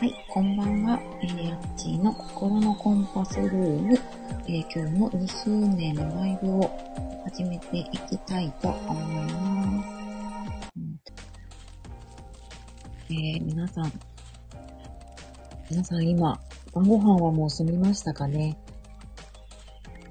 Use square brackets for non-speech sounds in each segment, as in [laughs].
はい、こんばんは。えー、あっちの心のコンパスルーム、えー、今日も2周年のライブを始めていきたいと思います。うんえー、皆さん、皆さん今、晩ご飯はもう済みましたかね？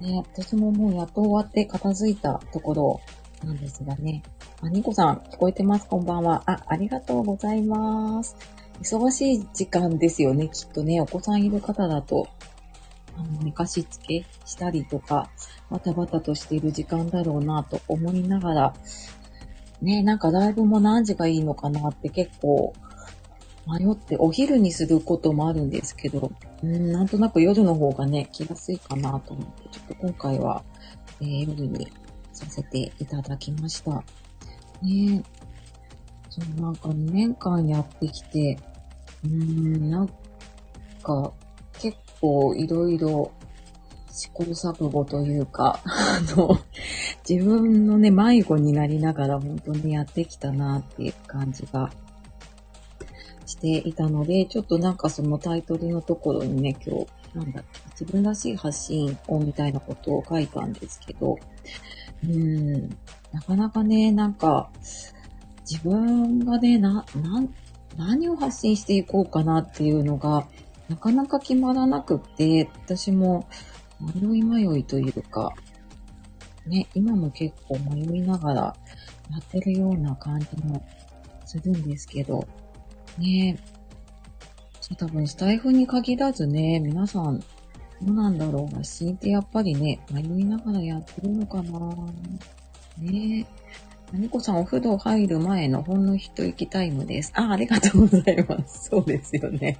ね、私ももうやっと終わって片付いたところなんですがね。あ、ニコさん、聞こえてます？こんばんは。あ、ありがとうございます。忙しい時間ですよね、きっとね。お子さんいる方だと、あの、寝かしつけしたりとか、バタバタとしている時間だろうなと思いながら、ね、なんかライブも何時がいいのかなって結構迷ってお昼にすることもあるんですけど、うん、なんとなく夜の方がね、気がすいかなと思って、ちょっと今回は、えー、夜にさせていただきました。ねそう、なんか2年間やってきて、うん、なんか、結構いろいろ試行錯誤というか、[laughs] あの、自分のね、迷子になりながら本当にやってきたなっていう感じがしていたので、ちょっとなんかそのタイトルのところにね、今日、なんだっけ、自分らしい発信音みたいなことを書いたんですけど、うん、なかなかね、なんか、自分がね、な、なん、何を発信していこうかなっていうのが、なかなか決まらなくって、私も迷い迷いというか、ね、今も結構迷いながらやってるような感じもするんですけど、ね多分スタイフに限らずね、皆さん、どうなんだろう発信ってやっぱりね、迷いながらやってるのかなね。なにこさん、お風呂入る前のほんの一息タイムです。あ、ありがとうございます。[laughs] そうですよね。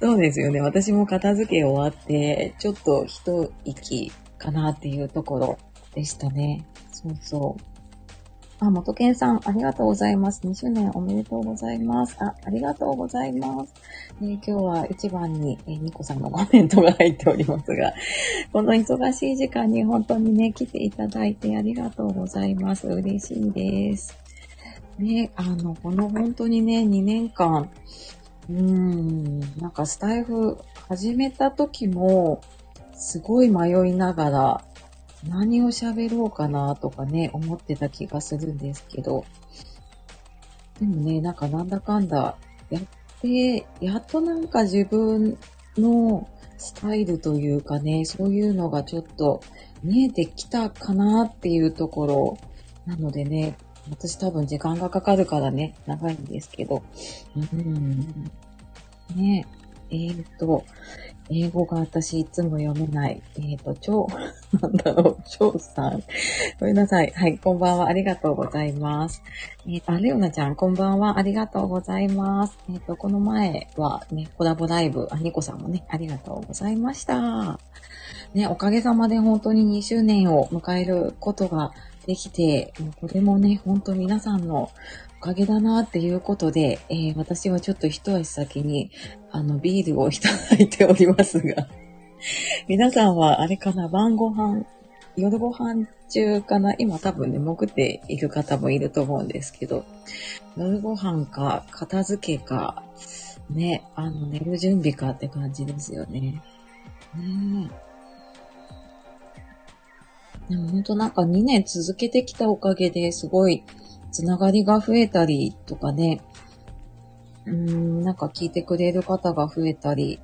そうですよね。私も片付け終わって、ちょっと一息かなっていうところでしたね。そうそう。あ、元健さん、ありがとうございます。2周年おめでとうございます。あ、ありがとうございます。え、今日は一番に、えー、ニコさんのコメントが入っておりますが、この忙しい時間に本当にね、来ていただいてありがとうございます。嬉しいです。ね、あの、この本当にね、2年間、うーん、なんかスタイフ始めた時も、すごい迷いながら、何を喋ろうかなとかね、思ってた気がするんですけど、でもね、なんかなんだかんだやって、やっとなんか自分のスタイルというかね、そういうのがちょっと見えてきたかなっていうところなのでね、私多分時間がかかるからね、長いんですけど、うん、ね、ええーと、英語が私いつも読めない。えっ、ー、と、超、[laughs] なんだろう、超さん。ごめんなさい。はい、こんばんは。ありがとうございます。えっ、ー、と、あレオナちゃん、こんばんは。ありがとうございます。えっ、ー、と、この前はね、コラボライブ、あ、ニコさんもね、ありがとうございました。ね、おかげさまで本当に2周年を迎えることができて、もうこれもね、本当皆さんのおかげだなっていうことで、えー、私はちょっと一足先に、あの、ビールをいただいておりますが、[laughs] 皆さんはあれかな、晩ご飯、夜ご飯中かな今多分ね、潜っている方もいると思うんですけど、夜ご飯か、片付けか、ね、あの、寝る準備かって感じですよね。ねでも本当なんか2年続けてきたおかげですごいつながりが増えたりとかね、うーん、なんか聞いてくれる方が増えたり、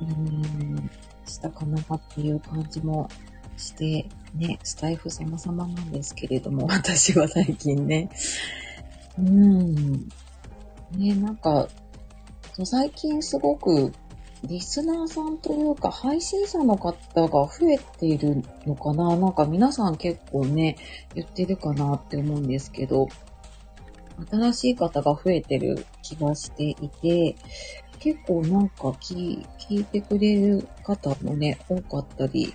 うーん、したかなっていう感じもして、ね、スタイフ様々なんですけれども、[laughs] 私は最近ね、うーん、ね、なんか、最近すごくリスナーさんというか、配信者の方が増えているのかな？なんか皆さん結構ね、言ってるかなって思うんですけど、新しい方が増えてる気がしていて、結構なんか聞聞いてくれる方もね、多かったり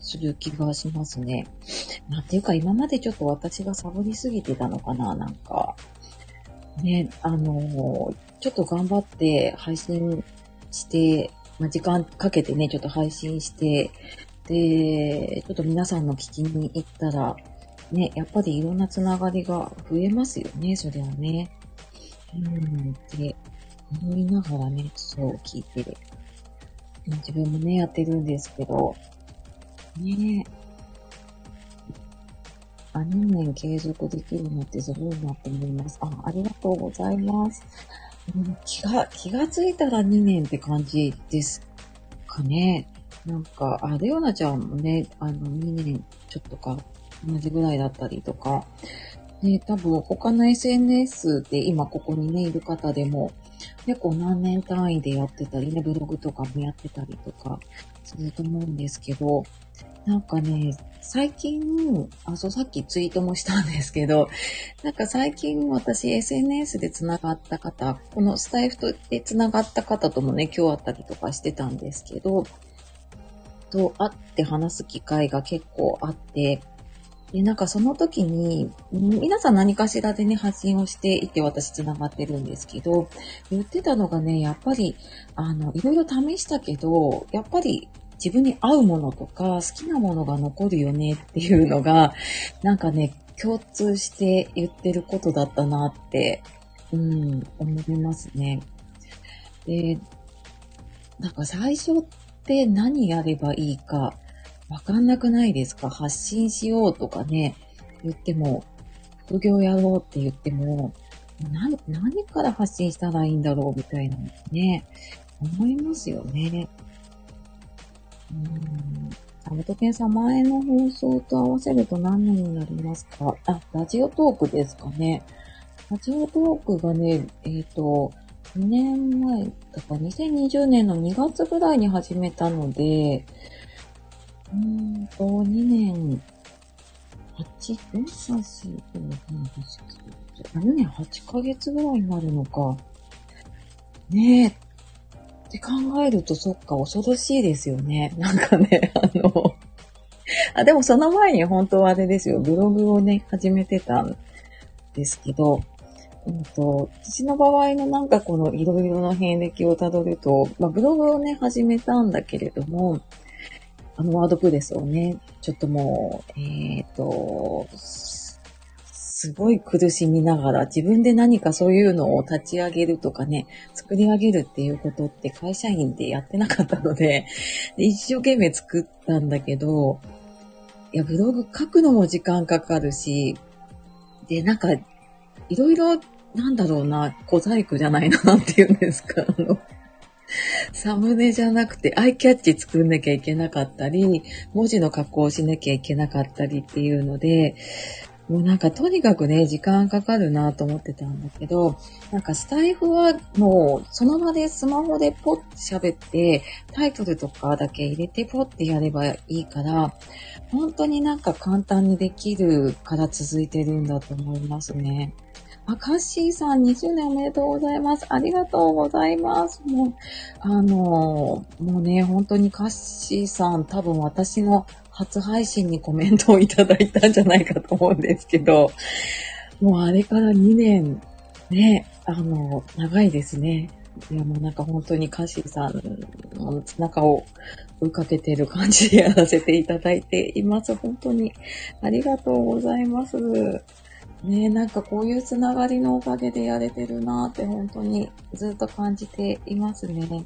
する気がしますね。なんていうか今までちょっと私がサボりすぎてたのかな？なんか。ね、あのちょっと頑張って配信して、まあ、時間かけてね、ちょっと配信して、で、ちょっと皆さんの聞きに行ったら、ね、やっぱりいろんなつながりが増えますよね、それはね。うん、で、思いながらね、そう聞いてる。自分もね、やってるんですけど、ねえ。あ、2年継続できるのってすごいなと思います。あ、ありがとうございます。気が、気がついたら2年って感じですかね。なんか、あ、レオナちゃんもね、あの、2年ちょっとか、同じぐらいだったりとか、ね、多分他の SNS で今ここにね、いる方でも、結構何年単位でやってたりね、ブログとかもやってたりとかすると思うんですけど、なんかね、最近、あ、そう、さっきツイートもしたんですけど、[laughs] なんか最近私 SNS で繋がった方、このスタイフとで繋がった方ともね、今日あったりとかしてたんですけど、と会って話す機会が結構あって、で、なんかその時に、皆さん何かしらでね、発信をしていて私繋がってるんですけど、言ってたのがね、やっぱり、あの、いろいろ試したけど、やっぱり自分に合うものとか好きなものが残るよねっていうのが、なんかね、共通して言ってることだったなって、うん、思いますね。で、なんか最初って何やればいいかわかんなくないですか？発信しようとかね、言っても、副業やろうって言っても、何、何から発信したらいいんだろうみたいなね、思いますよね。うん。アルトケンさん、前の放送と合わせると何年になりますか？あ、ラジオトークですかね。ラジオトークがね、えっ、ー、と、2年前、だから2020年の2月ぐらいに始めたので、うんと、2年、8、4、3、4、5、6、7、8、9、7年8ヶ月ぐらいになるのか。ねえ、って考えるとそっか、恐ろしいですよね。なんかね、あのあ、でもその前に本当はあれですよ、ブログをね、始めてたんですけど、うんと、私の場合のなんかこのいろいろな遍歴をたどると、まあ、ブログをね、始めたんだけれども、あのワードプレスをね、ちょっともう、えっ、ー、と、すごい苦しみながら自分で何かそういうのを立ち上げるとかね、作り上げるっていうことって会社員でやってなかったので、で一生懸命作ったんだけど、いや、ブログ書くのも時間かかるし、で、なんか、いろいろ、なんだろうな、小細工じゃないな、なんて言うんですか、あの、サムネじゃなくてアイキャッチ作んなきゃいけなかったり、文字の加工しなきゃいけなかったりっていうので、もうなんかとにかくね、時間かかるなと思ってたんだけど、なんかスタイフはもうその場でスマホでポッて喋って、タイトルとかだけ入れてポッてやればいいから、本当になんか簡単にできるから続いてるんだと思いますね。あ、カッシーさん20年おめでとうございます。ありがとうございます。もう、あの、もうね、本当にカッシーさん多分私の初配信にコメントをいただいたんじゃないかと思うんですけど、もうあれから2年、ね、あの、長いですね。いや、もうなんか本当にカッシーさんの背中を追いかけてる感じでやらせていただいています。本当にありがとうございます。ねなんかこういうつながりのおかげでやれてるなって本当にずっと感じていますね。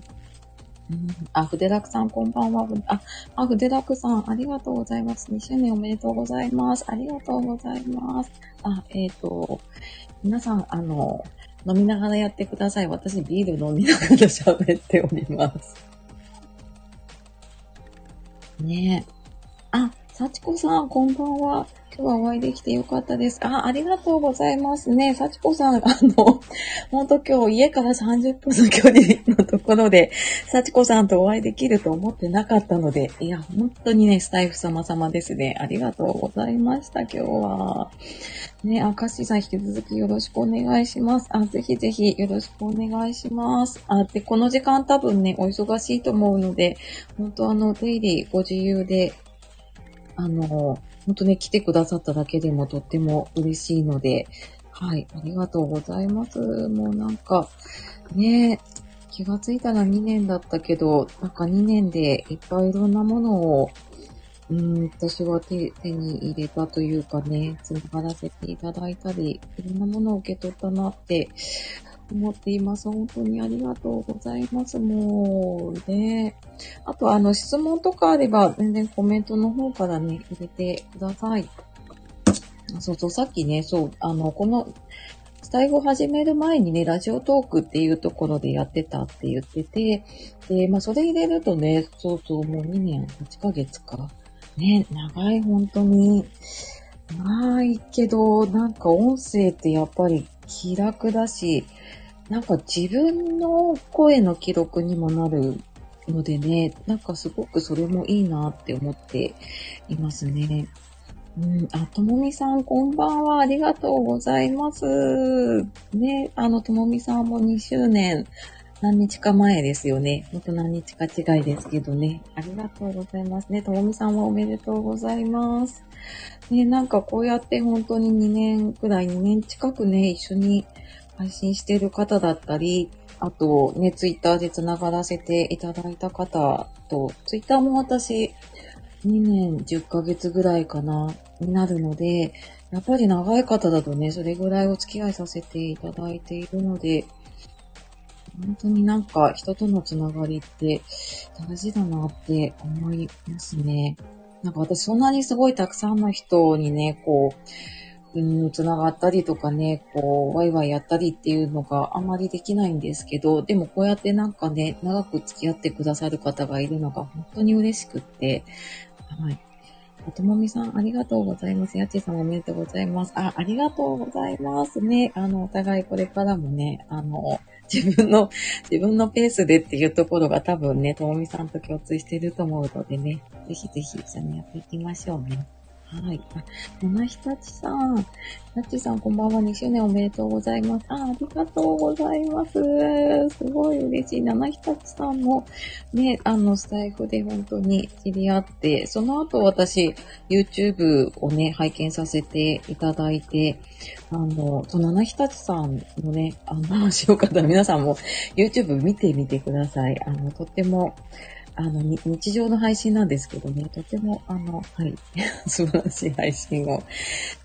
うん、あ、筆楽さん、こんばんは。あ、あ、筆楽さん、ありがとうございます。2周年おめでとうございます。ありがとうございます。あ、えっ、ー、と、皆さん、あの、飲みながらやってください。私、ビール飲みながら喋っております。ねえ。あ、幸子さん、こんばんは。今日はお会いできてよかったです。あ、ありがとうございますね。幸子さん、あの、ほんと今日家から30分の距離のところで、幸子さんとお会いできると思ってなかったので、いや、本当にね、スタイフ様様ですね。ありがとうございました、今日は。ね、あ、カッシーさん引き続きよろしくお願いします。あ、ぜひぜひよろしくお願いします。あ、で、この時間多分ね、お忙しいと思うので、本当あの、出入りご自由で、あの、本当ね、来てくださっただけでもとっても嬉しいので、はい、ありがとうございます。もうなんか、ね、気がついたら2年だったけど、なんか2年でいっぱいいろんなものを、うん、私は手手に入れたというかね、繋がらせていただいたり、いろんなものを受け取ったなって思っています。本当にありがとうございます。もう、ね。あと、あの、質問とかあれば、全然コメントの方からね、入れてください。そうそう、さっきね、そう、あの、この、スタイフを始める前にね、ラジオトークっていうところでやってたって言ってて、で、まあ、それ入れるとね、そうそう、もう2年8ヶ月か。ね、長い、本当に。長いけど、なんか音声ってやっぱり気楽だし、なんか自分の声の記録にもなるのでね、なんかすごくそれもいいなって思っていますね。うん、あ、ともみさん、こんばんは。ありがとうございます。ね、あの、ともみさんも2周年、何日か前ですよね。ほんと何日か違いですけどね。ありがとうございますね。ともみさんもおめでとうございます。ね、なんかこうやって本当に2年くらい、2年近くね、一緒に配信してる方だったり、あとね、ツイッターで繋がらせていただいた方と、ツイッターも私、2年10ヶ月ぐらいかな、になるので、やっぱり長い方だとね、それぐらいお付き合いさせていただいているので、本当になんか人とのつながりって大事だなって思いますね。なんか私そんなにすごいたくさんの人にね、こう、うん、つながったりとかね、こう、ワイワイやったりっていうのがあまりできないんですけど、でもこうやってなんかね、長く付き合ってくださる方がいるのが本当に嬉しくって、はい。ともみさん、ありがとうございます。やちさんおめでとうございます。あ、ありがとうございますね。あの、お互いこれからもね、あの、自分の、自分のペースでっていうところが多分ね、ともみさんと共通してると思うのでね、ぜひぜひ一緒にやっていきましょうね。はい。あ、七日立さん。なっちさん、こんばんは。2周年おめでとうございます。あ、ありがとうございます。すごい嬉しい。七日立さんも、ね、あの、スタイフで本当に知り合って、その後私、YouTube をね、拝見させていただいて、あの、その七日立さんのね、あの、話よかったら皆さんも YouTube 見てみてください。あの、とっても、あの、日常の配信なんですけどね、とても、あの、はい、[laughs] 素晴らしい配信を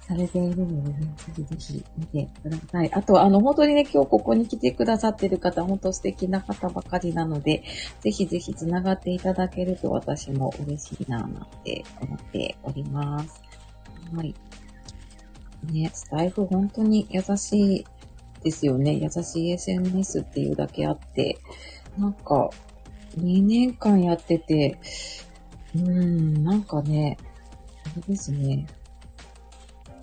されているのでね、ぜひぜひ見てください。あと、あの、本当にね、今日ここに来てくださってる方、本当素敵な方ばかりなので、ぜひぜひ繋がっていただけると私も嬉しいな、なんて思っております。はい。ね、スタイフ本当に優しいですよね。優しい SNS っていうだけあって、なんか、2年間やってて、うーん、なんかね、あれですね。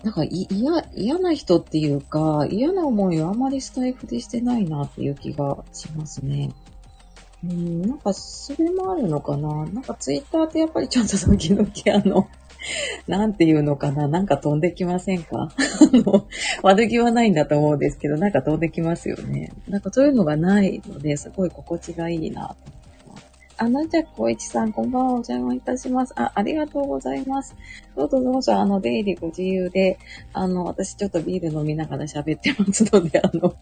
なんか、い、嫌、嫌な人っていうか、嫌な思いをあまりスタイフでしてないなっていう気がしますね。うん、なんか、それもあるのかななんか、ツイッターってやっぱりちょっと時々あの、[laughs] なんていうのかななんか飛んできませんか？[laughs] あの、悪気はないんだと思うんですけど、なんか飛んできますよね。なんかそういうのがないので、すごい心地がいいなあ、なんじゃこいちさん、こんばんは、お邪魔いたします。あ、ありがとうございます。どうぞどうぞ、あの、出入りご自由で、あの、私ちょっとビール飲みながら喋ってますので、[laughs] あの、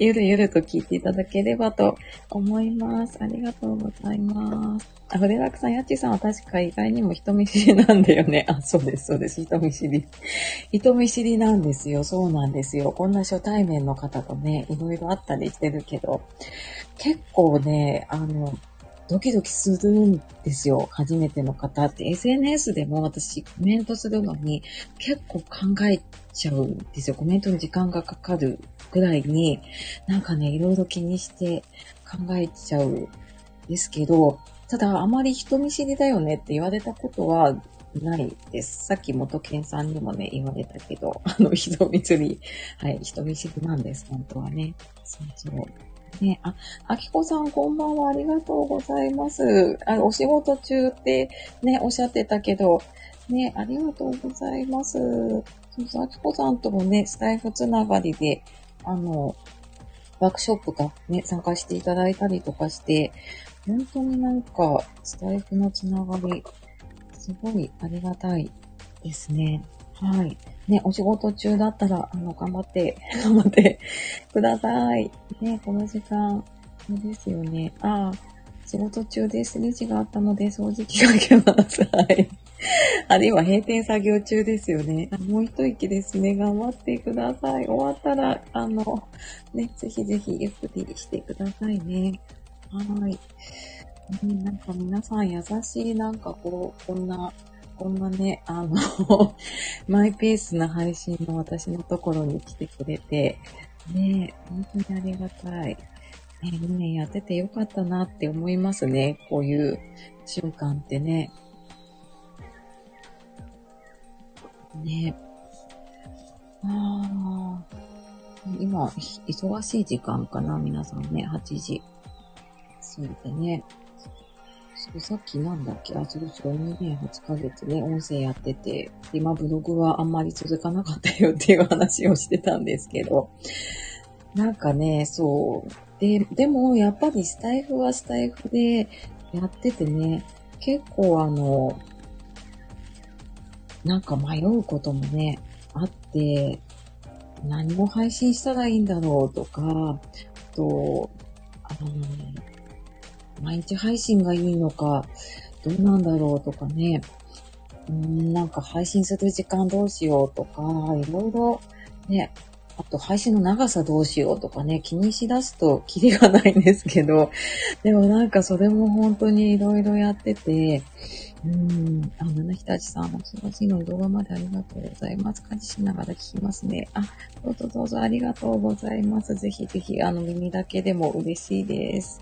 ゆるゆると聞いていただければと思います。ありがとうございます。あ、筆楽さん、やっちさんは確か意外にも人見知りなんだよね。[laughs] あ、そうです、そうです。人見知り。人見知りなんですよ。そうなんですよ。こんな初対面の方とね、いろいろあったりしてるけど、結構ね、あの、ドキドキするんですよ。初めての方って。SNS でも私コメントするのに結構考えちゃうんですよ。コメントに時間がかかるぐらいに、なんかね、いろいろ気にして考えちゃうんですけど、ただあまり人見知りだよねって言われたことはないです。さっき元健さんにもね、言われたけど、あの、人見知り、はい、人見知りなんです、本当はね。そうそう。ね、あ、あきこさんこんばんは、ありがとうございます。あお仕事中ってね、おっしゃってたけど、ね、ありがとうございます。そうそう、あきこさんともね、スタイフつながりで、あの、ワークショップがね、参加していただいたりとかして、本当になんか、スタイフのつながり、すごいありがたいですね。はい。ね、お仕事中だったら、あの、頑張って、[laughs] 頑張ってください。ね、この時間、そうですよね。ああ、仕事中です。レジがあったので掃除機かけます。[laughs] はい。[laughs] あれ、今閉店作業中ですよね。もう一息ですね。頑張ってください。終わったら、あの、ね、ぜひぜひゆっくりしてくださいね。はい。なんか皆さん優しい、なんかこう、こんな、こんなね、あの [laughs] マイペースな配信の私のところに来てくれて、ね、本当にありがたい。ね、2年やっててよかったなって思いますね。こういう瞬間ってね。ね。ああ。今、忙しい時間かな、皆さんね。8時。そうでね。そう、さっきなんだっけ？あ、そうそう、2年8ヶ月ね、音声やってて、今ブログはあんまり続かなかったよっていう話をしてたんですけど、なんかね、そう。で、でも、やっぱりスタイフはスタイフでやっててね、結構あの、なんか迷うこともね、あって、何を配信したらいいんだろうとか、あと、あの、ね毎日配信がいいのか、どうなんだろうとかね、うん、なんか配信する時間どうしようとか、いろいろね、あと配信の長さどうしようとかね、気にしだすとキリがないんですけど、[laughs] でもなんかそれも本当にいろいろやってて、うん。あ、七日立さん、お忙しいの動画までありがとうございます。家事しながら聞きますね。あ、どうぞどうぞありがとうございます。ぜひぜひ、あの、耳だけでも嬉しいです。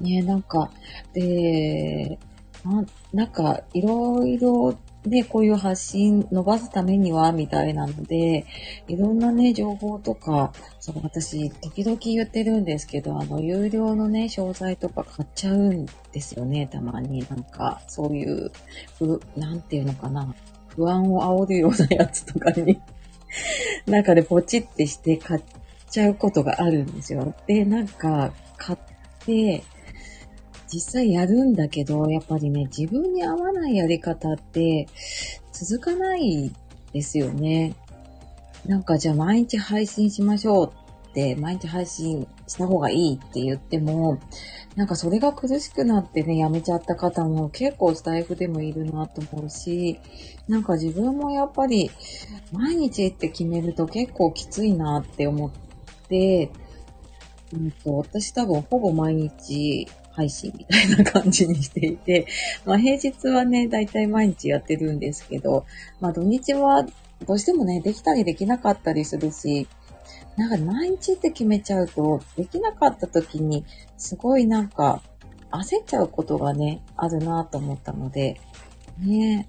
ねなんか、で、ななんか、いろいろで、こういう発信伸ばすためには、みたいなので、いろんなね、情報とか、その私、時々言ってるんですけど、あの、有料のね、商材とか買っちゃうんですよね、たまに。なんか、そういう、ふ、なんていうのかな、不安を煽るようなやつとかに [laughs] なんかで、ね、ポチってして買っちゃうことがあるんですよ。で、なんか、買って、実際やるんだけど、やっぱりね、自分に合わないやり方って続かないですよね。なんかじゃあ毎日配信しましょうって、毎日配信した方がいいって言っても、なんかそれが苦しくなってね、やめちゃった方も結構スタイフでもいるなと思うし、なんか自分もやっぱり毎日って決めると結構きついなって思って、うんと、私多分ほぼ毎日配信みたいな感じにしていて、[laughs] まあ平日はね、だいたい毎日やってるんですけど、まあ土日はどうしてもね、できたりできなかったりするし、なんか毎日って決めちゃうと、できなかった時に、すごいなんか、焦っちゃうことがね、あるなと思ったので、ね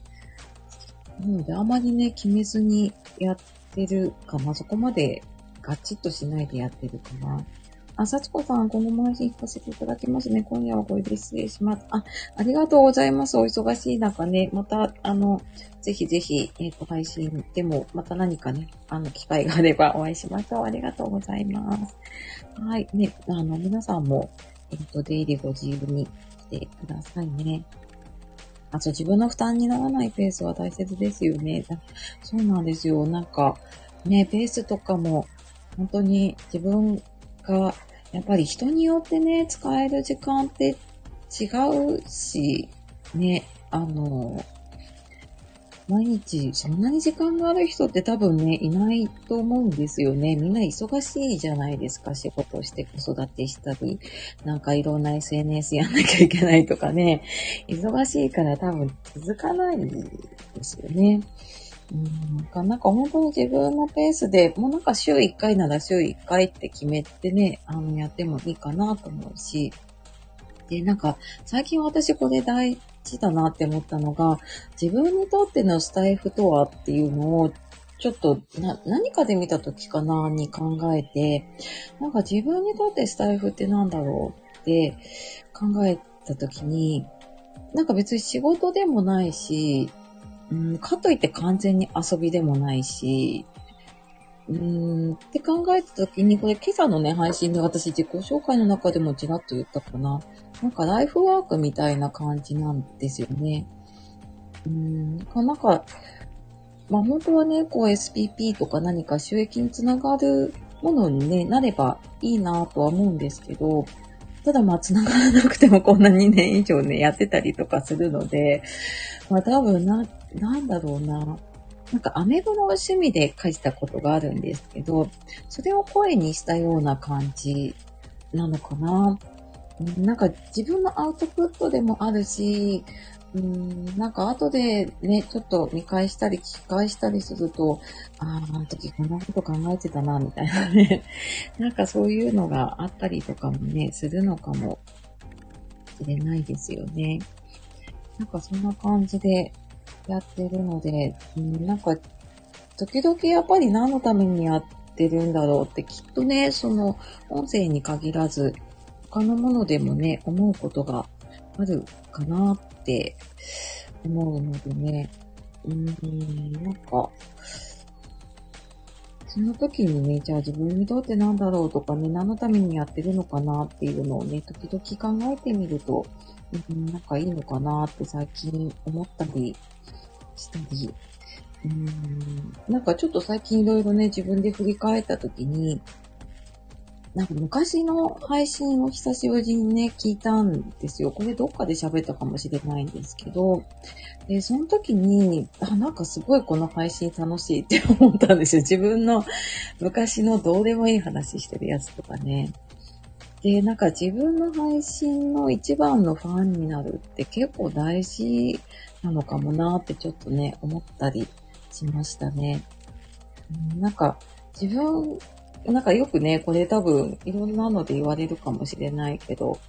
なので、あまりね、決めずにやってるかな。そこまでガチッとしないでやってるかな。あ、幸子さん、今後も配信聞かせていただきますね。今夜はこれで失礼します。あ、ありがとうございます。お忙しい中ね、また、あの、ぜひぜひ、えっ、ー、と、配信でも、また何かね、あの、機会があればお会いしましょう。ありがとうございます。はい。ね、あの、皆さんも、えっ、ー、と、出入りご自由にしてくださいね。あと、自分の負担にならないペースは大切ですよね。そうなんですよ。なんか、ね、ペースとかも、本当に自分がやっぱり人によってね、使える時間って違うし、ね、あの、毎日そんなに時間がある人って多分ね、いないと思うんですよね。みんな忙しいじゃないですか。仕事をして子育てしたり、なんかいろんな SNS やんなきゃいけないとかね。忙しいから多分続かないんですよね。うん、なんか本当に自分のペースで、もうなんか週1回なら週1回って決めてね、あの、やってもいいかなと思うし、で、なんか、最近私これ大事だなって思ったのが、自分にとってのスタイフとはっていうのを、ちょっとな、何かで見た時かなに考えて、なんか自分にとってスタイフって何だろうって考えた時に、なんか別に仕事でもないし、うん、かといって完全に遊びでもないし、うーん、って考えたときに、これ今朝のね、配信で私自己紹介の中でもちらっと言ったかな。なんかライフワークみたいな感じなんですよね。うーん、なんか、まあ本当はね、こう SPP とか何か収益につながるものにね、なればいいなとは思うんですけど、ただまあ繋がらなくてもこんな2年以上ね、やってたりとかするので、まあ多分な、なんだろうな。なんかアメブロを趣味で書いたことがあるんですけど、それを声にしたような感じなのかな。なんか自分のアウトプットでもあるし、うん、なんか後でね、ちょっと見返したり聞き返したりすると、ああ、あの時こんなこと考えてたな、みたいなね。[laughs] なんかそういうのがあったりとかもね、するのかもしれないですよね。なんかそんな感じでやってるので、うん、なんか、時々やっぱり何のためにやってるんだろうってきっとね、その音声に限らず、他のものでもね、思うことがあるかなって思うのでね、うん、なんか、その時にね、じゃあ自分にとって何だろうとかね、何のためにやってるのかなっていうのをね、時々考えてみると、うん、なんかいいのかなって最近思ったりしたり、うん、なんかちょっと最近いろいろね、自分で振り返った時に、なんか昔の配信を久しぶりにね、聞いたんですよ。これどっかで喋ったかもしれないんですけど、で、その時に、あ、なんかすごいこの配信楽しいって思ったんですよ。自分の昔のどうでもいい話してるやつとかね。で、なんか自分の配信の一番のファンになるって結構大事なのかもなーってちょっとね、思ったりしましたね。なんか自分なんかよくね、これ多分いろんなので言われるかもしれないけど、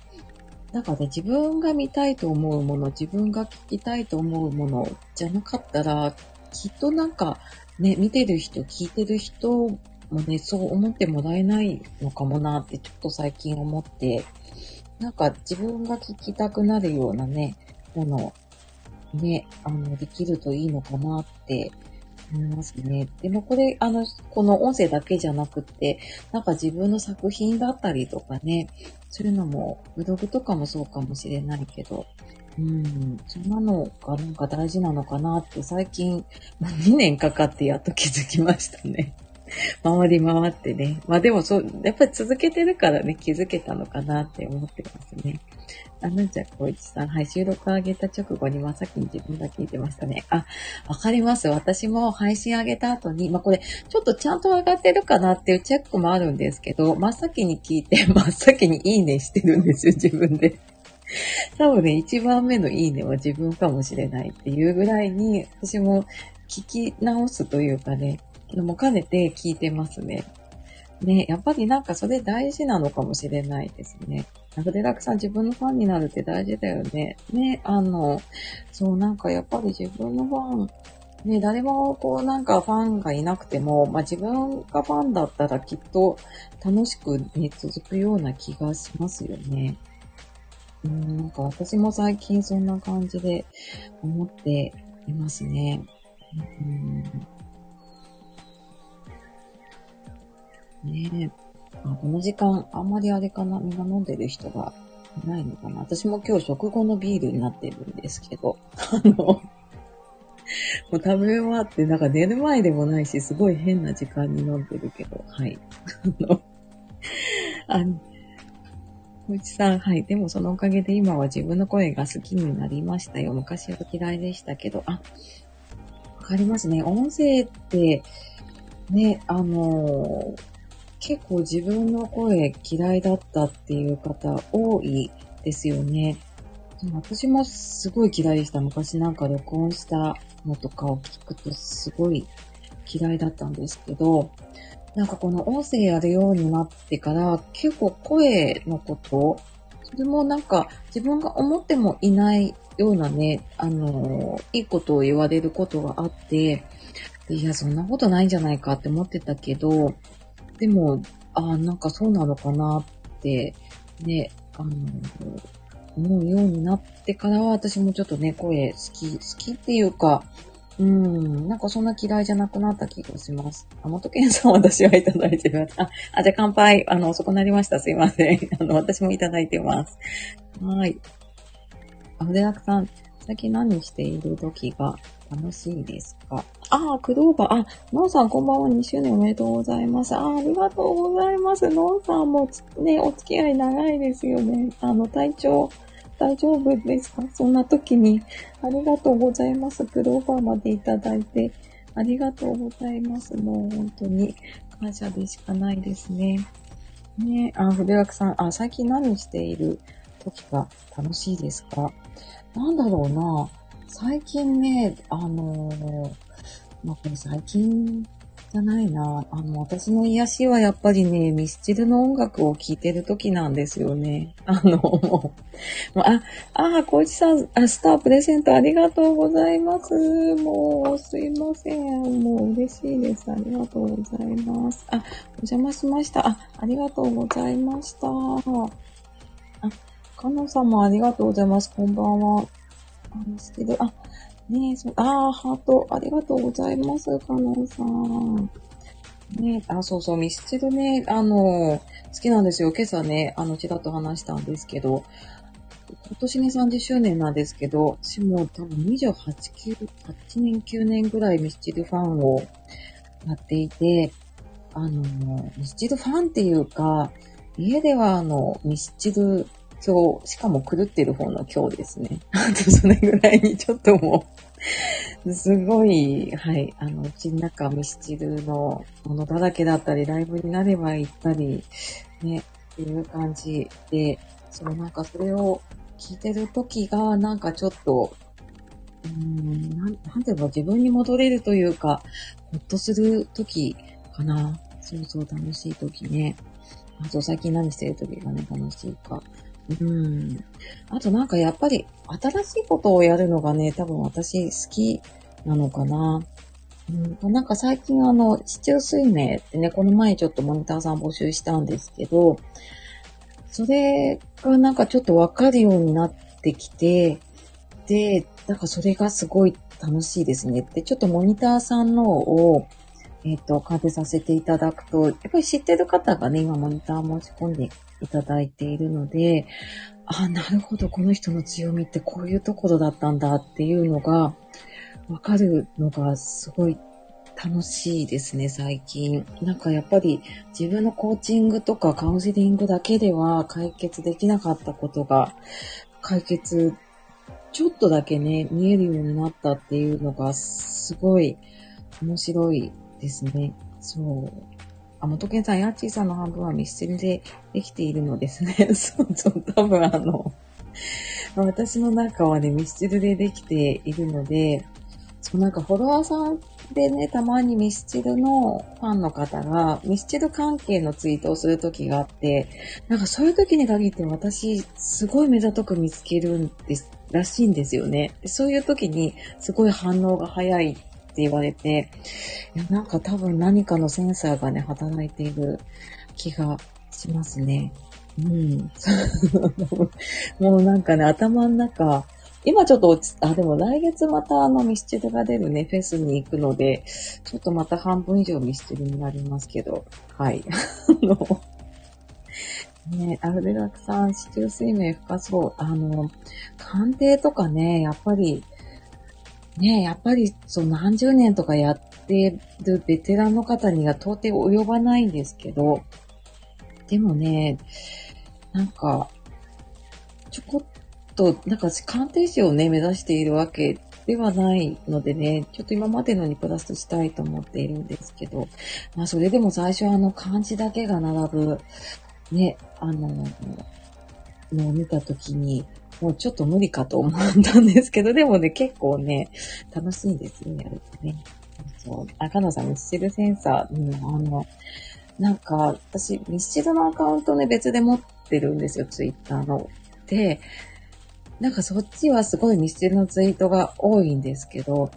なんかね、自分が見たいと思うもの、自分が聞きたいと思うものじゃなかったら、きっとなんかね、見てる人、聞いてる人もね、そう思ってもらえないのかもなってちょっと最近思って、なんか自分が聞きたくなるようなね、もの、ね、あの、できるといいのかなって思いますね。でもこれ、あの、この音声だけじゃなくって、なんか自分の作品だったりとかね、そういうのも、ブログとかもそうかもしれないけど、うん、そんなのがなんか大事なのかなって最近、ま、2年かかってやっと気づきましたね。[laughs] 回り回ってね。まあでもそう、やっぱり続けてるからね、気づけたのかなって思ってますね。あ、なんちゃこいちさん。はい、収録上げた直後に真っ先に自分が聞いてましたね。あ、わかります。私も配信上げた後に、まあこれ、ちょっとちゃんと上がってるかなっていうチェックもあるんですけど、真っ先に聞いて、真っ先にいいねしてるんですよ、自分で。多分ね、一番目のいいねは自分かもしれないっていうぐらいに、私も聞き直すというかね、も兼ねて聞いてますね。ね、やっぱりなんかそれ大事なのかもしれないですね。ナグデラクさん自分のファンになるって大事だよね。ね、あの、そうなんかやっぱり自分のファン、ね、誰もこうなんかファンがいなくても、まあ自分がファンだったらきっと楽しくね、続くような気がしますよね。うん、なんか私も最近そんな感じで思っていますね。うんねえ。あ、この時間、あんまりあれかな、みんな飲んでる人がいないのかな。私も今日食後のビールになってるんですけど、[laughs] あの、もう食べ終わって、なんか寝る前でもないし、すごい変な時間に飲んでるけど、はい。あの、あの、小市さん、はい。でもそのおかげで今は自分の声が好きになりましたよ。昔は嫌いでしたけど、あ、わかりますね。音声って、ね、あのー結構自分の声嫌いだったっていう方多いですよね。私もすごい嫌いでした。昔なんか録音したのとかを聞くとすごい嫌いだったんですけど、なんかこの音声やるようになってから結構声のこと、それもなんか自分が思ってもいないようなね、あの、いいことを言われることがあって、いや、そんなことないんじゃないかって思ってたけど、でも、あなんかそうなのかなって、ね、あの、思うようになってからは私もちょっとね、声好き、好きっていうか、うん、なんかそんな嫌いじゃなくなった気がします。あ、元健さん私はいただいてます。あ、あ、じゃあ乾杯。あの、遅くなりました。すいません。[laughs] あの、私もいただいてます。はい。あ、筆楽さん、最近何している時が楽しいですか？ああ、クローバー、あ、ノンさんこんばんは、2周年おめでとうございます。ああ、ありがとうございます。ノンさんもね、お付き合い長いですよね。あの、体調、大丈夫ですか？そんな時に、ありがとうございます。クローバーまでいただいて、ありがとうございます。もう本当に感謝でしかないですね。ねあ、筆枠さん、あ、最近何している時が楽しいですか？なんだろうな。最近ね、あの、まあ、これ最近じゃないな。あの、私の癒しはやっぱりね、ミスチルの音楽を聴いてる時なんですよね。[laughs] あの、もう、あ、あ、小市さん、あ、スタープレゼントありがとうございます。もう、すいません。もう嬉しいです。ありがとうございます。あ、お邪魔しました。あ、ありがとうございました。あ、かのさんもありがとうございます。こんばんは。あ、ミスチル、あ、ねえ、そう、ああ、ハート、ありがとうございます、かなさん。ねあ、そうそう、ミスチルね、あの、好きなんですよ。今朝ね、あの、ちらっと話したんですけど、今年ね、30周年なんですけど、私も多分28、9、8年、9年ぐらいミスチルファンをやっていて、あの、ミスチルファンっていうか、家ではあの、ミスチル今日、しかも狂ってる方の今日ですね。[laughs] あとそれぐらいにちょっともう [laughs] すごい、はい、あの、うちの中ミスチルのものだらけだったり、ライブになれば行ったり、ね、っていう感じで、そのなんかそれを聞いてる時が、なんかちょっと、うーん、なん、なんていうか自分に戻れるというか、ほっとする時かな。そうそう、楽しい時ね。あと最近何してる時がね、楽しいか。うん。あとなんかやっぱり新しいことをやるのがね、多分私好きなのかな。うん、なんか最近あの、地中水明ってね、この前ちょっとモニターさん募集したんですけど、それがなんかちょっとわかるようになってきて、で、なんかそれがすごい楽しいですね。で、ちょっとモニターさんのを、えっ、ー、と、鑑定させていただくと、やっぱり知ってる方がね、今モニター申し込んでいただいているので、あ、なるほど、この人の強みってこういうところだったんだっていうのが、わかるのがすごい楽しいですね、最近。なんかやっぱり自分のコーチングとかカウンセリングだけでは解決できなかったことが、解決、ちょっとだけね、見えるようになったっていうのが、すごい面白いですね。そう。あ、元健さん、ヤッチーさんの半分はミスチルでできているのですね。[laughs] そうそう、多分あの、私の中はね、ミスチルでできているので、そうなんかフォロワーさんでね、たまにミスチルのファンの方が、ミスチル関係のツイートをするときがあって、なんかそういう時に限って私、すごい目ざとく見つけるんです、らしいんですよね。そういう時に、すごい反応が早いって言われて、いやなんか多分何かのセンサーがね、働いている気がしますね。うん。[laughs] もうなんかね、頭の中、今ちょっと落ち、あ、でも来月またあのミスチルが出るね、フェスに行くので、ちょっとまた半分以上ミスチルになりますけど、はい。[laughs] あの、ね、アルデラクさん、市中水明深そう。あの、鑑定とかね、やっぱり、ねやっぱり、その何十年とかやってるベテランの方には到底及ばないんですけど、でもね、なんか、ちょこっと、なんか鑑定士をね、目指しているわけではないのでね、ちょっと今までのにプラスしたいと思っているんですけど、まあそれでも最初はあの漢字だけが並ぶ、ね、あの、のを見たときに、もうちょっと無理かと思ったんですけど、でもね、結構ね、楽しいんですよね、やるとね。そう。あ、かのさん、ミスチルセンサー、うん、あの、なんか、私、ミスチルのアカウントね、別で持ってるんですよ、ツイッターの。で、なんかそっちはすごいミスチルのツイートが多いんですけど、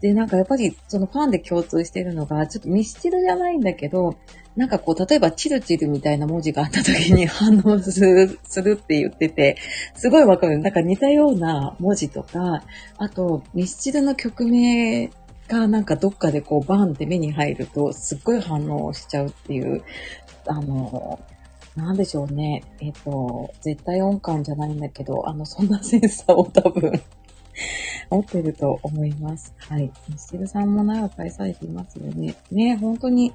で、なんかやっぱりそのファンで共通してるのが、ちょっとミスチルじゃないんだけど、なんかこう、例えばチルチルみたいな文字があった時に [laughs] 反応する、するって言ってて、すごいわかる。なんか似たような文字とか、あと、ミスチルの曲名がなんかどっかでこうバーンって目に入ると、すっごい反応しちゃうっていう、あの、なんでしょうね。えっ、と、絶対音感じゃないんだけど、あの、そんなセンサーを多分 [laughs] 持ってると思います。はい。ミスチルさんも長く愛されていますよね。ね、本当に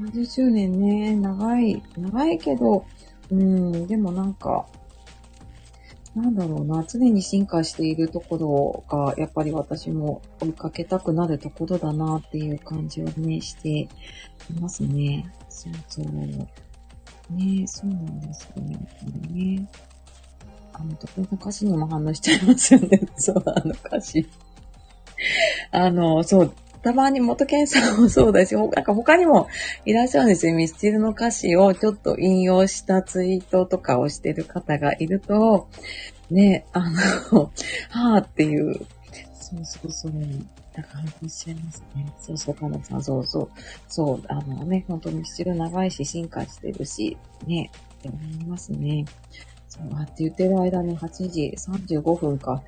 30周年ね、長い、長いけど、うん、でもなんか、なんだろうな、常に進化しているところが、やっぱり私も追いかけたくなるところだなっていう感じはね、していますね。そうそう。ねそうなんですよね。ねあの、得意な歌詞にも反応しちゃいますよね。[laughs] そう、あの歌詞。あの、そう、たまに元健さんもそうだし、なんか他にもいらっしゃるんですよ。ミスチルの歌詞をちょっと引用したツイートとかをしてる方がいると、ね、あの、[laughs] はぁっていう、そうそうそう、なんかおっしゃいますね。そうそう、かなさん、そうそう、そう、あのね、本当にミスチル長いし進化してるし、ね、って思いますね。そう、あって言ってる間に8時35分か。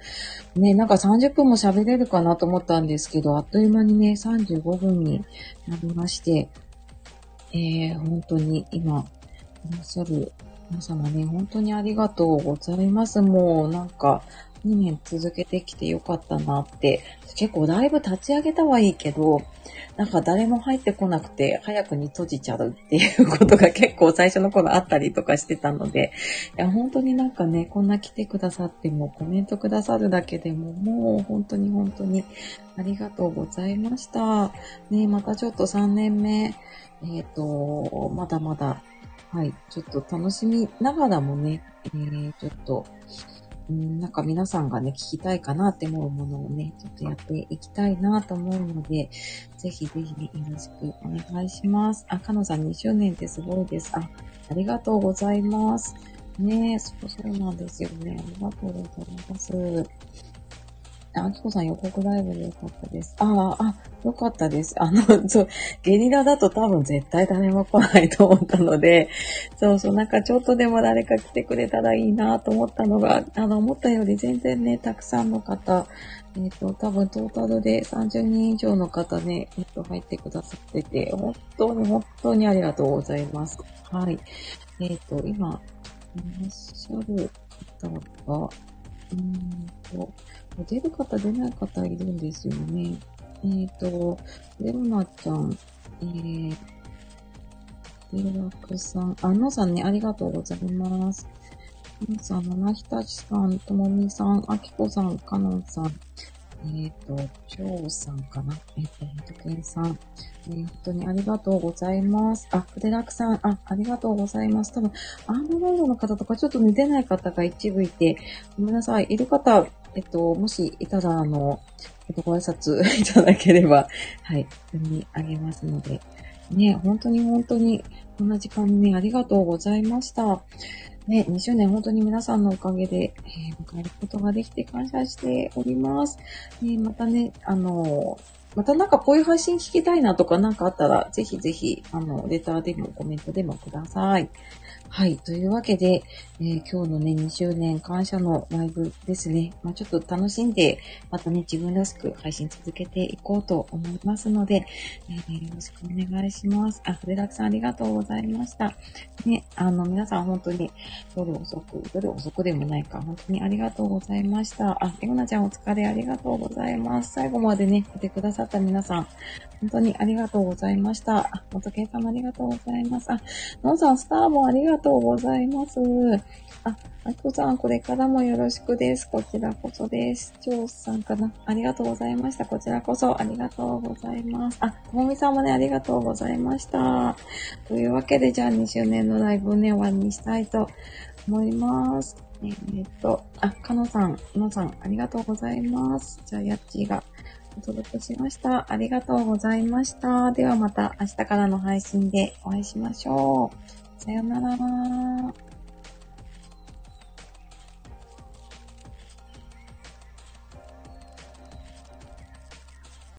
ね、なんか30分も喋れるかなと思ったんですけど、あっという間にね、35分になりまして、えー、本当に今、いらっしゃる皆様ね、本当にありがとうございます。もうなんか、2年続けてきてよかったなって。結構だいぶ立ち上げたはいいけど、なんか誰も入ってこなくて、早くに閉じちゃうっていうことが結構最初の頃あったりとかしてたので、いや、本当になんかね、こんな来てくださっても、コメントくださるだけでも、もう本当に本当にありがとうございました。ね、またちょっと3年目、えっ、ー、と、まだまだ、はい、ちょっと楽しみながらもね、えー、ちょっと、うん、なんか皆さんがね、聞きたいかなって思うものをね、ちょっとやっていきたいなと思うので、ぜひぜひねよろしくお願いします。あ、かのさん2周年ってすごいです。あ、ありがとうございます。ねえ、そうそうなんですよね。ありがとうございます。あきこさん予告ライブでよかったです。ああ、あ、よかったです。あの、[laughs] そう、ゲリラだと多分絶対誰も来ないと思ったので、そうそう、なんかちょっとでも誰か来てくれたらいいなと思ったのが、あの、思ったより全然ね、たくさんの方、えっ、ー、と、多分トータルで30人以上の方ね、えっ、と、入ってくださってて、本当に本当にありがとうございます。はい。えっ、ー、と、今、いらっしゃる方が、うんと、出る方、出ない方いるんですよね。えっ、ー、と、レオナちゃん、えー、デラクさん、あのさんね、ありがとうございます。のさん、七日立さん、ともみさん、あきこさん、かのんさん、えっ、ー、と、ちょうさんかな？えっ、ー、と、とけんさん、えー、本当にありがとうございます。あ、筆楽さん、あ、ありがとうございます。多分、アームロイドの方とかちょっと似てない方が一部いて、ごめんなさい。いる方、えっと、もしいたら、あの、えっと、ご挨拶 [laughs] いただければ、はい、読み上げますので。ね、本当に本当に、こんな時間にね、ありがとうございました。ね、2周年本当に皆さんのおかげで、えー、迎えることができて感謝しております。ね、またね、あのまたなんかこういう配信聞きたいなとかなんかあったら、ぜひぜひ、あの、レターでもコメントでもください。はい。というわけで、えー、今日のね、2周年感謝のライブですね。まあ、ちょっと楽しんで、またね、自分らしく配信続けていこうと思いますので、えー、よろしくお願いします。あ、筆クさんありがとうございました。ね、あの、皆さん本当に夜遅く、夜遅くでもないか、本当にありがとうございました。あ、エゴナちゃんお疲れありがとうございます。最後までね、来てくださった皆さん、本当にありがとうございました。あ、元圭さんもありがとうございます。あ、ノンさん、スターもありがとうとうございます。あ、あきこさん、これからもよろしくです。こちらこそです。ちょうさんかな。ありがとうございました。こちらこそありがとうございます。あ、ともみさんもね、ありがとうございました。というわけで、じゃあ2周年のライブね、終わりにしたいと思います。えー、っと、あ、かのさん、のさん、ありがとうございます。じゃあ、やっちーがお届けしました。ありがとうございました。ではまた明日からの配信でお会いしましょう。さよなら。